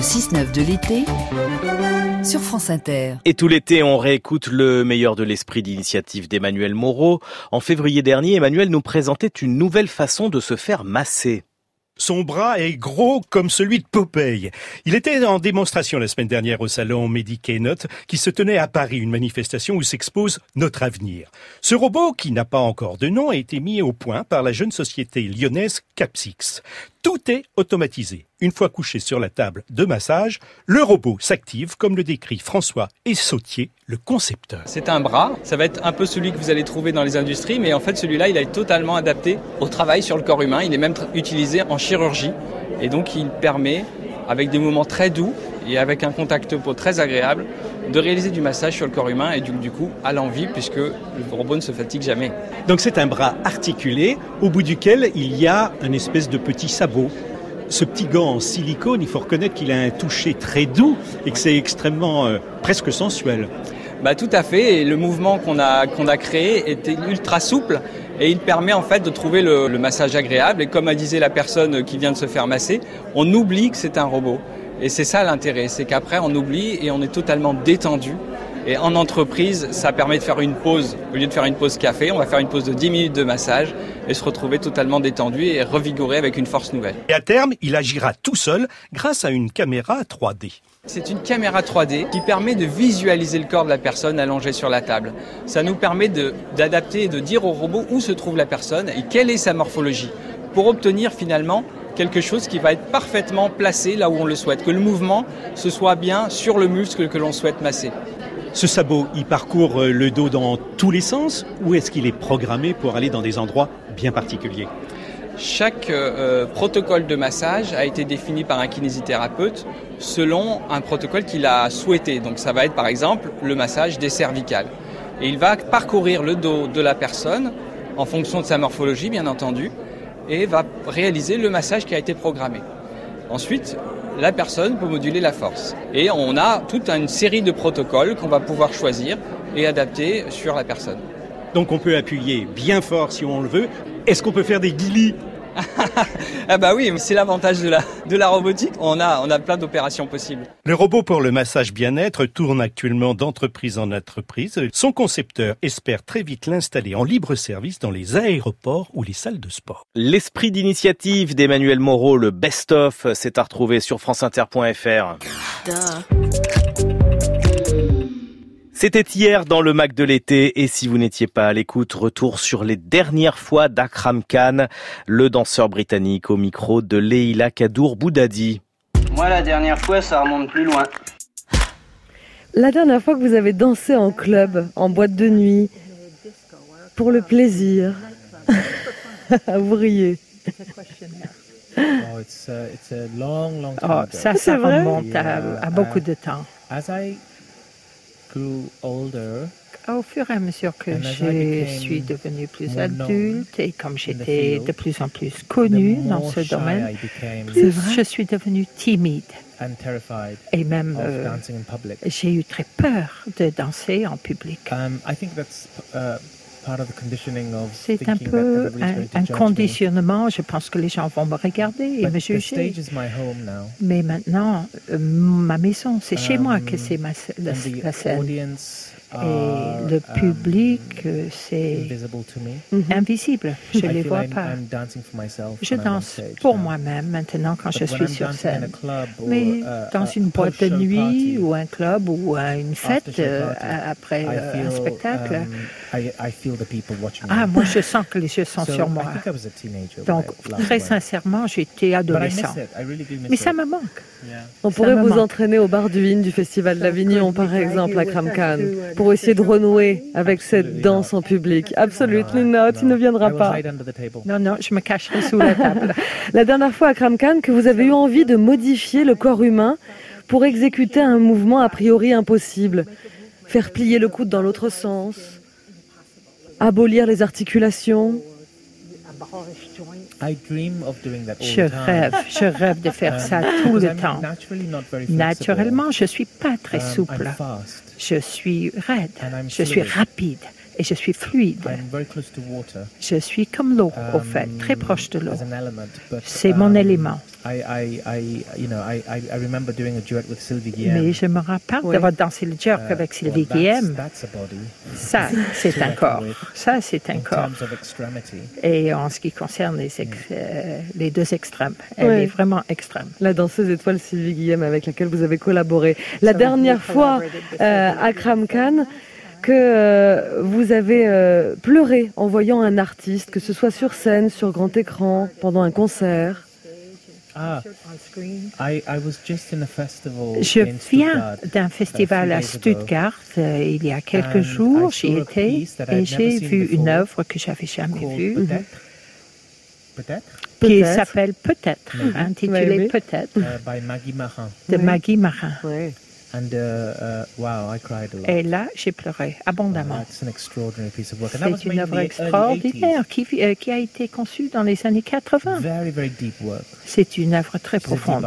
Le 6-9 de l'été sur France Inter. Et tout l'été, on réécoute le meilleur de l'esprit d'initiative d'Emmanuel Moreau. En février dernier, Emmanuel nous présentait une nouvelle façon de se faire masser. Son bras est gros comme celui de Popeye. Il était en démonstration la semaine dernière au salon Medicainot qui se tenait à Paris, une manifestation où s'expose notre avenir. Ce robot, qui n'a pas encore de nom, a été mis au point par la jeune société lyonnaise Capsix. Tout est automatisé. Une fois couché sur la table de massage, le robot s'active comme le décrit François Essautier, le concepteur. C'est un bras, ça va être un peu celui que vous allez trouver dans les industries, mais en fait celui-là il est totalement adapté au travail sur le corps humain, il est même utilisé en chirurgie et donc il permet, avec des mouvements très doux et avec un contact peau très agréable, de réaliser du massage sur le corps humain et du, du coup à l'envie puisque le robot ne se fatigue jamais. Donc c'est un bras articulé au bout duquel il y a un espèce de petit sabot. Ce petit gant en silicone, il faut reconnaître qu'il a un toucher très doux et que c'est extrêmement euh, presque sensuel. Bah tout à fait. Et le mouvement qu'on a qu'on a créé était ultra souple et il permet en fait de trouver le, le massage agréable. Et comme a disait la personne qui vient de se faire masser, on oublie que c'est un robot. Et c'est ça l'intérêt, c'est qu'après on oublie et on est totalement détendu. Et en entreprise, ça permet de faire une pause. Au lieu de faire une pause café, on va faire une pause de 10 minutes de massage et se retrouver totalement détendu et revigoré avec une force nouvelle. Et à terme, il agira tout seul grâce à une caméra 3D. C'est une caméra 3D qui permet de visualiser le corps de la personne allongée sur la table. Ça nous permet d'adapter et de dire au robot où se trouve la personne et quelle est sa morphologie pour obtenir finalement quelque chose qui va être parfaitement placé là où on le souhaite, que le mouvement se soit bien sur le muscle que l'on souhaite masser. Ce sabot, il parcourt euh, le dos dans tous les sens ou est-ce qu'il est programmé pour aller dans des endroits bien particuliers? Chaque euh, protocole de massage a été défini par un kinésithérapeute selon un protocole qu'il a souhaité. Donc ça va être par exemple le massage des cervicales. Et il va parcourir le dos de la personne en fonction de sa morphologie bien entendu et va réaliser le massage qui a été programmé. Ensuite, la personne peut moduler la force. Et on a toute une série de protocoles qu'on va pouvoir choisir et adapter sur la personne. Donc on peut appuyer bien fort si on le veut. Est-ce qu'on peut faire des guilis ah bah oui, c'est l'avantage de la, de la robotique. On a, on a plein d'opérations possibles. Le robot pour le massage bien-être tourne actuellement d'entreprise en entreprise. Son concepteur espère très vite l'installer en libre service dans les aéroports ou les salles de sport. L'esprit d'initiative d'Emmanuel Moreau, le best-of, c'est à retrouver sur franceinter.fr. C'était hier dans le Mac de l'été et si vous n'étiez pas à l'écoute, retour sur les dernières fois d'Akram Khan, le danseur britannique au micro de Leila Kadour Boudadi. Moi la dernière fois ça remonte plus loin. La dernière fois que vous avez dansé en club, en boîte de nuit, pour le plaisir, vous riez. Oh, oh ça, ça remonte à, à beaucoup de temps. Au fur et à mesure que je suis devenue plus adulte et comme j'étais de plus en plus connue dans ce domaine, je suis devenue timide. Et même, euh, j'ai eu très peur de danser en public. C'est un peu un, conditionnement. Je pense que les gens vont me regarder et me juger. Mais maintenant, euh, ma maison, c'est chez moi que um, c'est la, la scène. Et le um, public, euh, c'est mhm. invisible. Je ne les vois pas. Je danse pour moi-même maintenant quand je suis sur scène. Mais uh, dans une boîte de nuit ou un club ou une fête euh, après un spectacle, um, ah, moi je sens que les yeux sont sur moi. Donc, très sincèrement, j'étais adolescent. Mais ça me manque. On pourrait vous entraîner au bar du Vin du Festival de l'Avignon, par exemple, à Kramkan pour essayer de renouer avec cette danse en public. Absolument, non, tu ne viendras pas. Non, non, je me cacherai sous la table. la dernière fois à Kramkan que vous avez eu envie de modifier le corps humain pour exécuter un mouvement a priori impossible. Faire plier le coude dans l'autre sens, abolir les articulations, je rêve, je rêve de faire ça tout le temps. Naturellement, je suis pas très souple. Je suis raide, je suis rapide et je suis fluide. Je suis comme l'eau, au fait, très proche de l'eau. C'est mon élément. Mais je me rappelle d'avoir dansé le jerk uh, avec Sylvie Guillem. Ça, c'est un corps. Ça, c'est un corps. Et en ce qui concerne les, euh, les deux extrêmes, elle est vraiment extrême. La danseuse étoile Sylvie Guillem avec laquelle vous avez collaboré. La dernière fois euh, à Kram Khan, que euh, vous avez euh, pleuré en voyant un artiste, que ce soit sur scène, sur grand écran, pendant un concert? Ah, je viens d'un festival à Stuttgart euh, il y a quelques jours. J'y étais et j'ai vu une œuvre que j'avais jamais vue. Peut-être. Qui s'appelle Peut-être, intitulée Peut-être. De Maggie Marin. Uh, uh, et là, j'ai pleuré abondamment. C'est une œuvre extraordinaire qui, euh, qui, a été conçue dans les années 80. C'est une œuvre très profonde.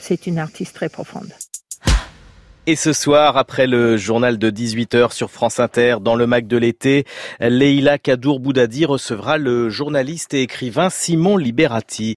C'est une artiste très profonde. Et ce soir, après le journal de 18h sur France Inter, dans le Mac de l'été, Leila Kadour Boudadi recevra le journaliste et écrivain Simon Liberati.